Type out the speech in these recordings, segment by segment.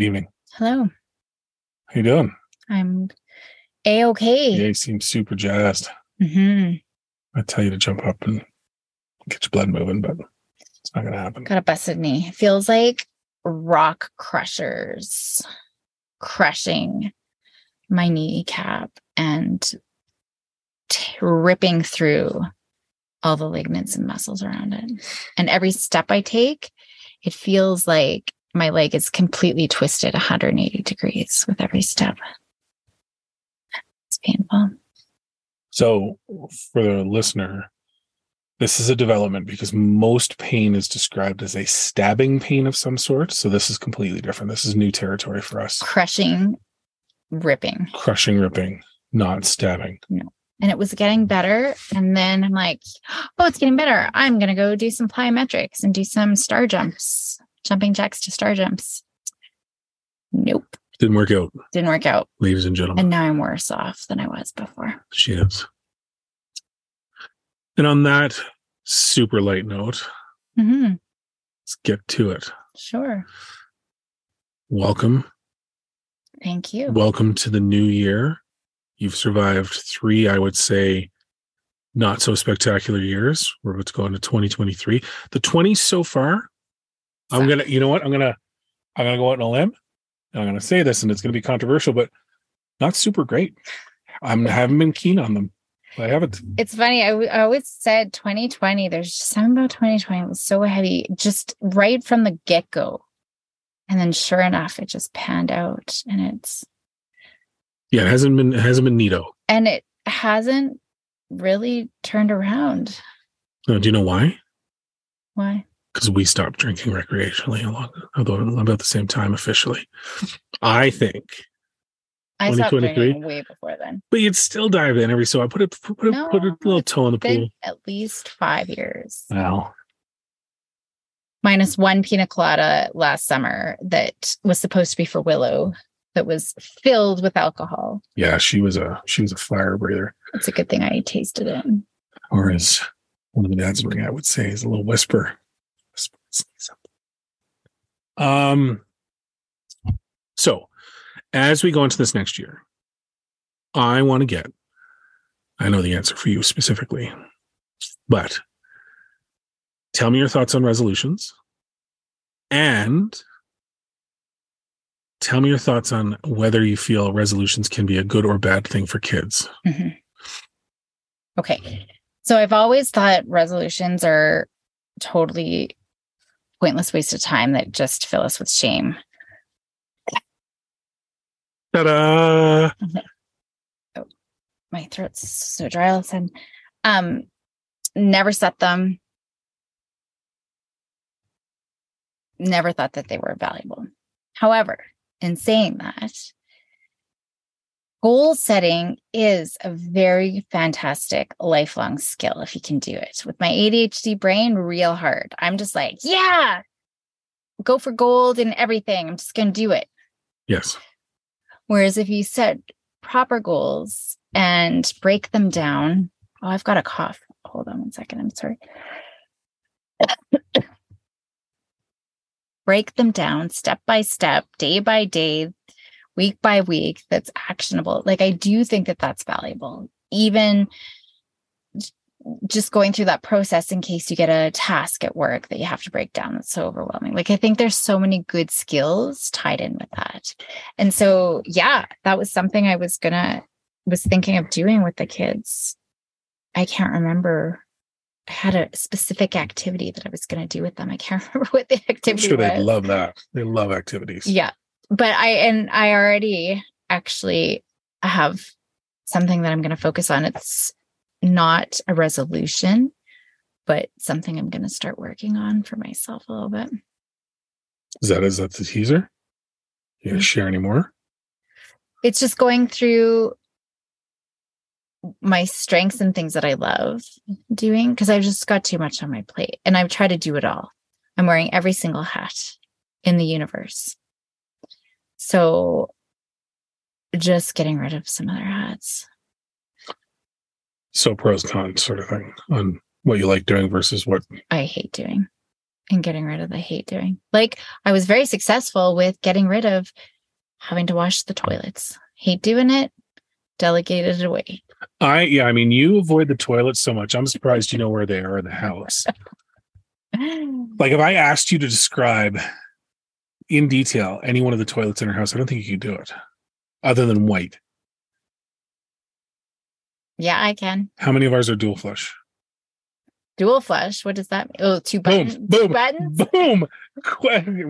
Good evening. Hello. How you doing? I'm a okay. Yeah, you seem super jazzed. hmm I tell you to jump up and get your blood moving, but it's not gonna happen. Got a busted knee. Feels like rock crushers crushing my kneecap and t- ripping through all the ligaments and muscles around it. And every step I take, it feels like my leg is completely twisted 180 degrees with every step. It's painful. So, for the listener, this is a development because most pain is described as a stabbing pain of some sort. So, this is completely different. This is new territory for us. Crushing, ripping. Crushing, ripping, not stabbing. No. and it was getting better. And then I'm like, oh, it's getting better. I'm going to go do some plyometrics and do some star jumps, jumping jacks to star jumps. Nope, Didn't work out, didn't work out. ladies and gentlemen. And now I'm worse off than I was before. She is. And on that super light note, hmm let's get to it. Sure. Welcome. Thank you. Welcome to the new year. You've survived three, I would say, not so spectacular years. We're about to go into 2023. The 20s so far, I'm gonna, you know what? I'm gonna I'm gonna go out on a limb and I'm gonna say this, and it's gonna be controversial, but not super great. I'm haven't been keen on them. I haven't. It's funny. I, w- I always said 2020. There's just something about 2020 it was so heavy, just right from the get go. And then, sure enough, it just panned out, and it's Yeah, it hasn't been it hasn't been neato. and it hasn't really turned around. Uh, do you know why? Why? Because we stopped drinking recreationally along although about the same time officially. I think, I stopped 2023? drinking way before then. but you'd still dive in every so I put a put a, No, put a little toe in the pool. at least five years, Well, minus one pina colada last summer that was supposed to be for Willow, that was filled with alcohol. yeah, she was a she was a fire breather, It's a good thing I tasted it. or as one of the dads in the I would say is a little whisper. Up. Um. So, as we go into this next year, I want to get. I know the answer for you specifically, but tell me your thoughts on resolutions, and tell me your thoughts on whether you feel resolutions can be a good or bad thing for kids. Mhm. Okay. So I've always thought resolutions are totally pointless waste of time that just fill us with shame. Ta-da! My throat's so dry all of a sudden. Um, never set them. Never thought that they were valuable. However, in saying that, goal setting is a very fantastic lifelong skill if you can do it. With my ADHD brain, real hard. I'm just like, yeah, go for gold and everything. I'm just going to do it. Yes. Whereas if you set proper goals and break them down, oh, I've got a cough. Hold on one second. I'm sorry. break them down step by step, day by day, week by week, that's actionable. Like, I do think that that's valuable. Even just going through that process in case you get a task at work that you have to break down that's so overwhelming. Like, I think there's so many good skills tied in with that. And so, yeah, that was something I was gonna was thinking of doing with the kids. I can't remember. I had a specific activity that I was gonna do with them. I can't remember what the activity I'm sure was. they'd love that. They love activities. Yeah. But I and I already actually have something that I'm gonna focus on. It's not a resolution, but something I'm gonna start working on for myself a little bit. Is that is that the teaser? You Mhm. share any more? it's just going through my strengths and things that I love doing because I've just got too much on my plate and I've tried to do it all. I'm wearing every single hat in the universe. So just getting rid of some other hats. So pros cons sort of thing on what you like doing versus what I hate doing. and getting rid of the hate doing. Like I was very successful with getting rid of having to wash the toilets. Hate doing it, delegated it away. I yeah, I mean you avoid the toilets so much. I'm surprised you know where they are in the house. like if I asked you to describe in detail any one of the toilets in our house, I don't think you could do it. Other than white. Yeah, I can. How many of ours are dual flush? Dual flush. What does that mean? Oh, two buttons. Boom, boom, two buttons. boom,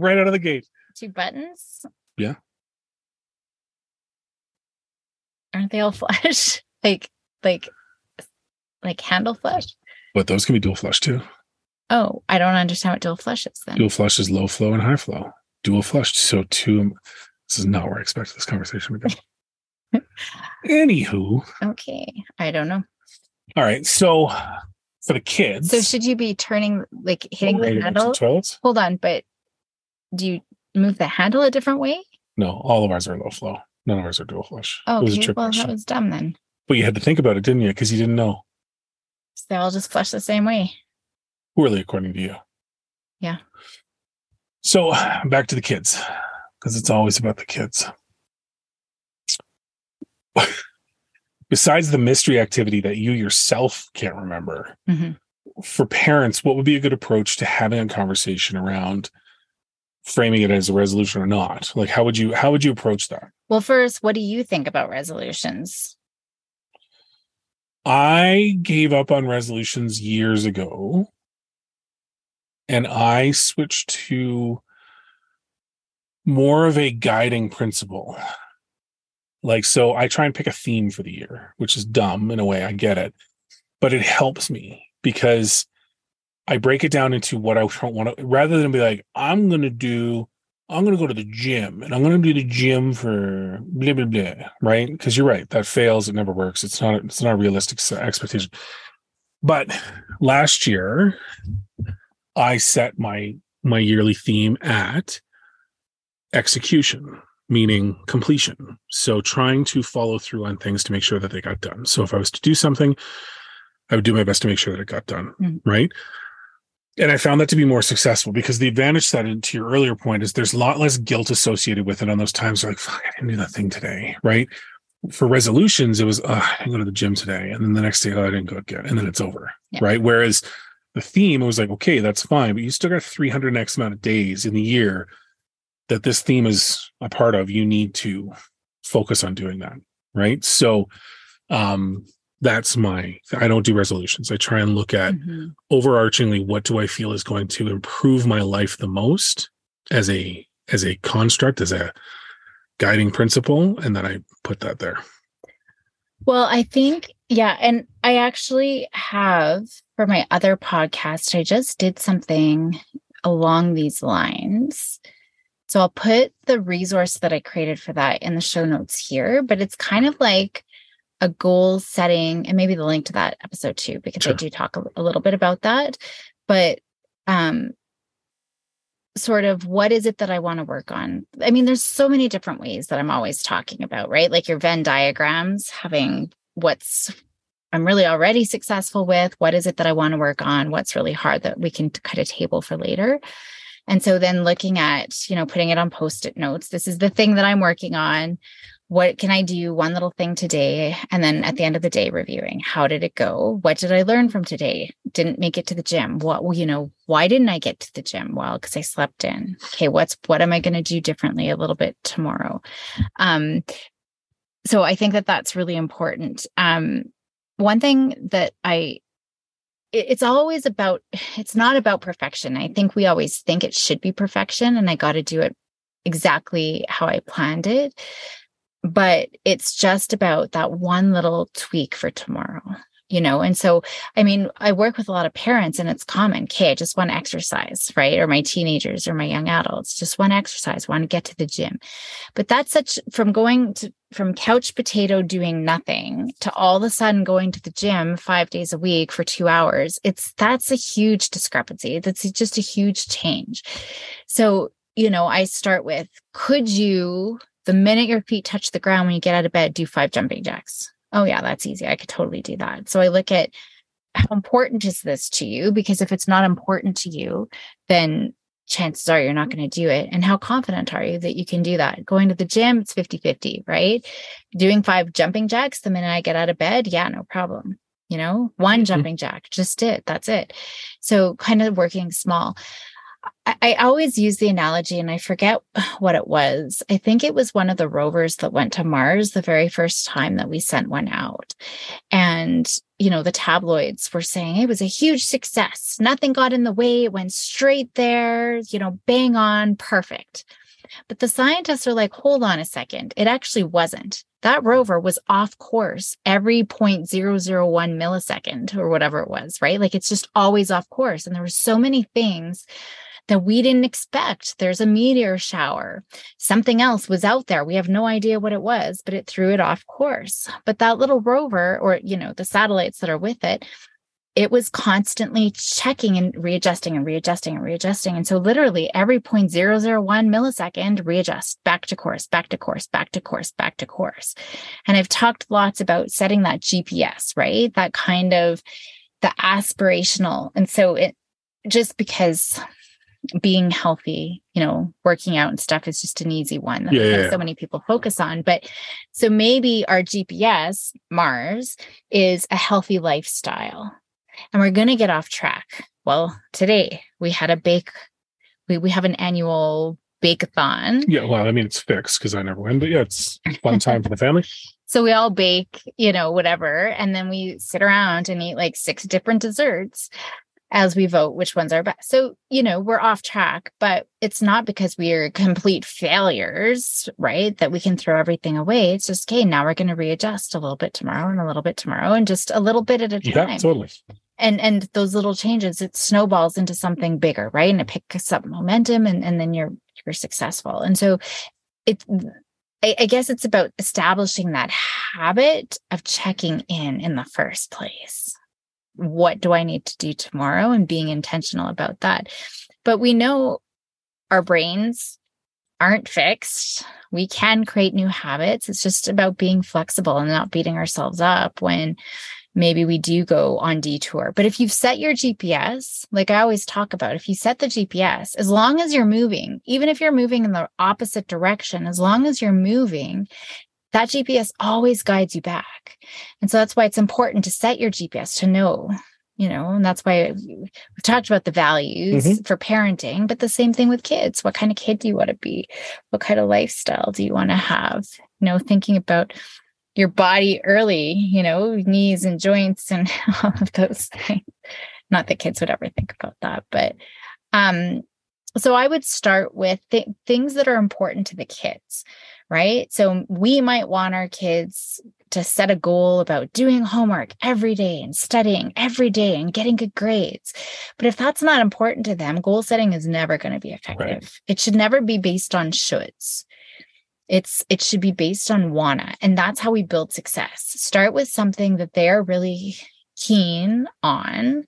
right out of the gate. Two buttons. Yeah. Aren't they all flush? like, like, like handle flush. But those can be dual flush too. Oh, I don't understand what dual flush is then. Dual flush is low flow and high flow. Dual flush. So two. This is not where I expected this conversation to go. Anywho. Okay, I don't know. All right. So for the kids. So should you be turning like hitting the handle? Toilets? Hold on, but do you move the handle a different way? No, all of ours are low flow. None of ours are dual flush. Oh, It was a okay. Well, that was dumb then. But you had to think about it, didn't you? Because you didn't know. So they all just flush the same way. Poorly, according to you. Yeah. So back to the kids, because it's always about the kids. Besides the mystery activity that you yourself can't remember, Mhm. for parents, what would be a good approach to having a conversation around framing it as a resolution or not? Like, how would you how would you approach that? Well, first, what do you think about resolutions? I gave up on resolutions years ago and I switched to more of a guiding principle. Like, so I try and pick a theme for the year, which is dumb in a way. I get it, but it helps me because I break it down into what I want to, rather than be like, I'm going to do, I'm going to go to the gym and I'm going to do the gym for blah, blah, blah. Right. Because you're right. That fails. It never works. It's not, it's not a realistic expectation. But last year, I set my, my yearly theme at execution, meaning completion. So trying to follow through on things to make sure that they got done. So if I was to do something, I would do my best to make sure that it got done. Mhm. Right. And I found that to be more successful because the advantage that, and to your earlier point, is there's a lot less guilt associated with it on those times. Like, fuck, I didn't do that thing today. Right. For resolutions, it was, I didn't go to the gym today. And then the next day, oh, I didn't go again. And then it's over. Yeah. Right. Whereas the theme, it was like, okay, that's fine, but you still got 300 X amount of days in the year that this theme is a part of. You need to focus on doing that. Right. So, um, that's my, I don't do resolutions. I try and look at Mhm. overarchingly what do i feel is going to improve my life the most as a as a construct as a guiding principle and then i put that there Well, I think, yeah. And I actually have for my other podcast, I just did something along these lines. So I'll put the resource that I created for that in the show notes here, but it's kind of like a goal setting and maybe the link to that episode too, because Sure. I do talk a, a little bit about that. But um sort of what is it that I want to work on? I mean, there's so many different ways that I'm always talking about, right? Like your Venn diagrams, having what's I'm really already successful with, what is it that I want to work on, what's really hard that we can cut a table for later. And so then looking at, you know, putting it on post-it notes. This is the thing that I'm working on. What can I do? One little thing today. And then at the end of the day, reviewing how did it go? What did I learn from today? Didn't make it to the gym. What, you know, why didn't I get to the gym? Well, because I slept in. Okay, what's what am I going to do differently a little bit tomorrow? Um, so I think that that's really important. Um, one thing that I it- it's always about it's not about perfection. I think we always think it should be perfection and I got to do it exactly how I planned it. But it's just about that one little tweak for tomorrow, you know? And so, I mean, I work with a lot of parents and it's common. Okay, just one exercise, right? Or my teenagers or my young adults just one exercise, want to get to the gym. But that's such from going to from couch potato doing nothing to all of a sudden going to the gym five days a week for two hours. It's that's a huge discrepancy. That's just a huge change. So, you know, I start with could you, the minute your feet touch the ground when you get out of bed, do five jumping jacks? Oh, yeah, that's easy. I could totally do that. So I look at how important is this to you? Because if it's not important to you, then chances are you're not going to do it. And how confident are you that you can do that? Going to the gym, it's 50 50, right? Doing five jumping jacks the minute I get out of bed, yeah, no problem. You know, one mm-hmm. jumping jack, just it. That's it. So, kind of working small. I, always use the analogy, and I forget what it was. I think it was one of the rovers that went to Mars the very first time that we sent one out. And, you know, the tabloids were saying it was a huge success. Nothing got in the way. It went straight there, you know, bang on, perfect. But the scientists are like, hold on a second. It actually wasn't. That rover was off course every 0.001 millisecond or whatever it was, right? Like it's just always off course. And there were so many things that we didn't expect. There's a meteor shower. Something else was out there. We have no idea what it was, but it threw it off course. But that little rover, or, you know, the satellites that are with it, it was constantly checking and readjusting and readjusting and readjusting. And so literally every 0.001 millisecond, readjust back to course, back to course, back to course, back to course. And I've talked lots about setting that GPS, right? That kind of the aspirational. And so it just because being healthy, you know, working out and stuff is just an easy one that yeah, yeah. so many people focus on. But so maybe our GPS, Mars, is a healthy lifestyle. And we're going to get off track. Well, today we had a bake, we, we have an annual bake-a-thon. Yeah, well, I mean, it's fixed because I never win, but yeah, it's fun time for the family. So we all bake, you know, whatever. And then we sit around and eat like six different desserts as we vote which ones are best. So, you know, we're off track, but it's not because we are complete failures, right? That we can throw everything away. It's just, okay, now we're going to readjust a little bit tomorrow and a little bit tomorrow and just a little bit at a time. Yeah, totally. And and those little changes, it snowballs into something bigger, right? And it picks up momentum and, and then you're you're successful. And so it I, I guess it's about establishing that habit of checking in in the first place what do I need to do tomorrow and being intentional about that. But we know our brains aren't fixed. We can create new habits. It's just about being flexible and not beating ourselves up when maybe we do go on detour. But if you've set your GPS, like I always talk about, if you set the GPS, as long as you're moving, even if you're moving in the opposite direction, as long as you're moving, that GPS always guides you back. And so that's why it's important to set your GPS to know, you know, and that's why we've talked about the values mm-hmm. for parenting, but the same thing with kids. What kind of kid do you want to be? What kind of lifestyle do you want to have? You know, thinking about your body early, you know, knees and joints and all of those things. Not that kids would ever think about that, but um so I would start with th- things that are important to the kids right? So we might want our kids to set a goal about doing homework every day and studying every day and getting good grades. But if that's not important to them, goal setting is never going to be effective. Right. It should never be based on shoulds. It's it should be based on wanna. And that's how we build success. Start with something that they're really keen on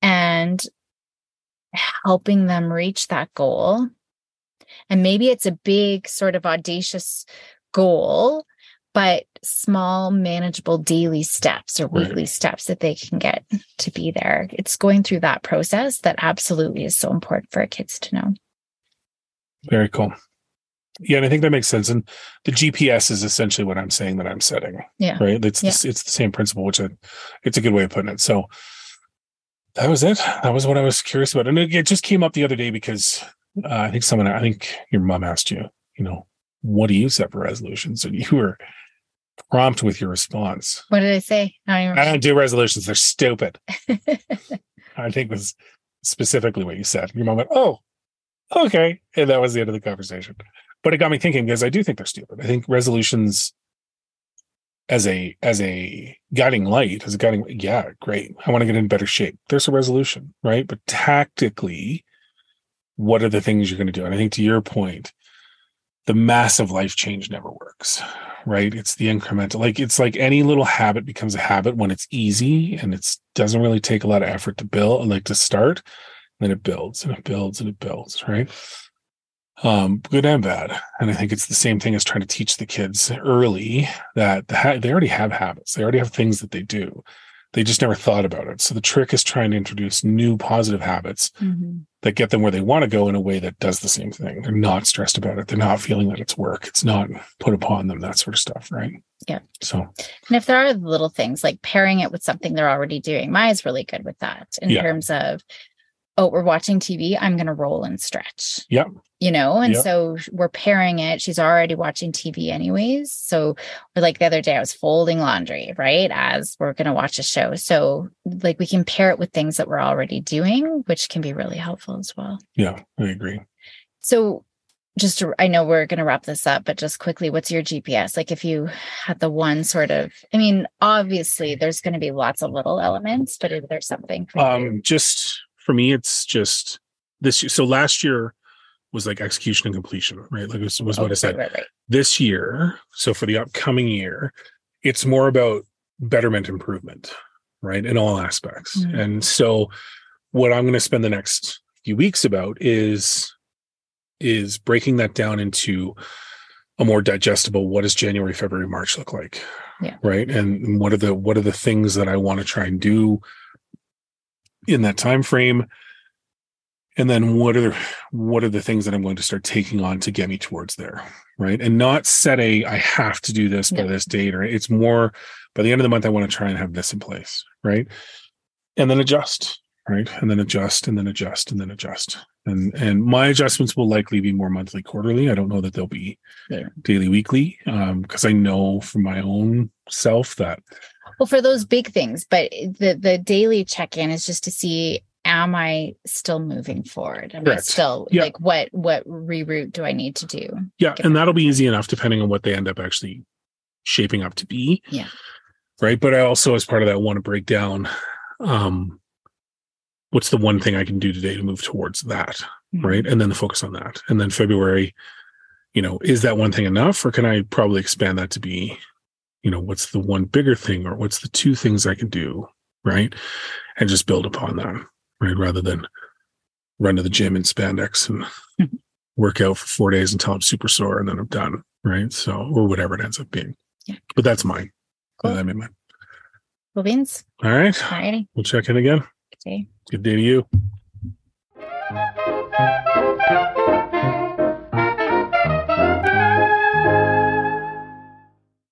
and helping them reach that goal and maybe it's a big, sort of audacious goal, but small, manageable daily steps or weekly steps that they can get to be there. It's going through that process that absolutely is so important for our kids to know. Very cool. Yeah, and I think that makes sense. And the GPS is essentially what I'm saying that I'm setting. Yeah. Right. It's yeah. the, it's the same principle, which I, it's a good way of putting it. So that was it. That was what I was curious about, and it, it just came up the other day because uh, I think someone, I think your mom asked you, you know, what do you set for resolutions? And you were prompt with your response. What did I say? I don't, I don't do resolutions. They're stupid. I think was specifically what you said. Your mom went, oh, okay. And that was the end of the conversation. But it got me thinking because I do think they're stupid. I think resolutions as a as a guiding light, as a guiding yeah, great. I want to get in better shape. There's a resolution, right? But tactically, what are the things you're going to do? And I think to your point, the massive life change never works, right? It's the incremental, like it's like any little habit becomes a habit when it's easy and it doesn't really take a lot of effort to build, like to start. And Then it builds and it builds and it builds, right? Um, good and bad. And I think it's the same thing as trying to teach the kids early that the ha- they already have habits. They already have things that they do. They just never thought about it. So the trick is trying to introduce new positive habits Mhm. that get them where they want to go in a way that does the same thing. They're not stressed about it. They're not feeling that it's work. It's not put upon them, that sort of stuff. Right. Yeah. So, And if there are little things like pairing it with something they're already doing, Maya's really good with that in Yeah. terms of, oh, we're watching TV, I'm going to roll and stretch. Yep. You know, and Yep. so we're pairing it. She's already watching TV anyways. So, like the other day, I was folding laundry, right? As we're going to watch a show. So, like, we can pair it with things that we're already doing, which can be really helpful as well. yeah, I agree. So, just to, I know we're going to wrap this up, but just quickly, what's your GPS? Like, if you had the one sort of, I mean, obviously, there's going to be lots of little elements, but is there something for you? Um, just for me, it's just this. So last year was like execution and completion, right? Like was, was Oh, what I said. Right, right, right. This year, so for the upcoming year, it's more about betterment improvement, right? In all aspects. Mhm. And so what I'm going to spend the next few weeks about is is breaking that down into a more digestible what does January, February, March look like? Yeah. Right. And what are the what are the things that I want to try and do in that time frame? And then what are what are the things that I'm going to start taking on to get me towards there? Right. And not set a I have to do this by this date, or it's more by the end of the month, I want to try and have this in place. Right. And then adjust. Right. And then adjust and then adjust and then adjust. And and my adjustments will likely be more monthly, quarterly. I don't know that they'll be Yeah. daily, weekly. Um, because I know from my own self that Well, for those big things, but the the daily check in is just to see am I still moving forward? Am I still Yeah. like what what reroute do I need to do? Yeah, and that'll be easy enough depending on what they end up actually shaping up to be. Yeah. Right. But I also, as part of that, want to break down um what's the one thing I can do today to move towards that. Right. And then the focus on that. And then February, you know, is that one thing enough? Or can I probably expand that to be, you know, what's the one bigger thing or what's the two things I can do? Right. And just build upon that. Right. Rather than run to the gym in spandex and work out for four days until I'm super sore and then I'm done. Right. So, or whatever it ends up being. Yeah. But that's mine. Cool. I made mine. Cool beans. All right. We'll check in again. Okay. Good day to you.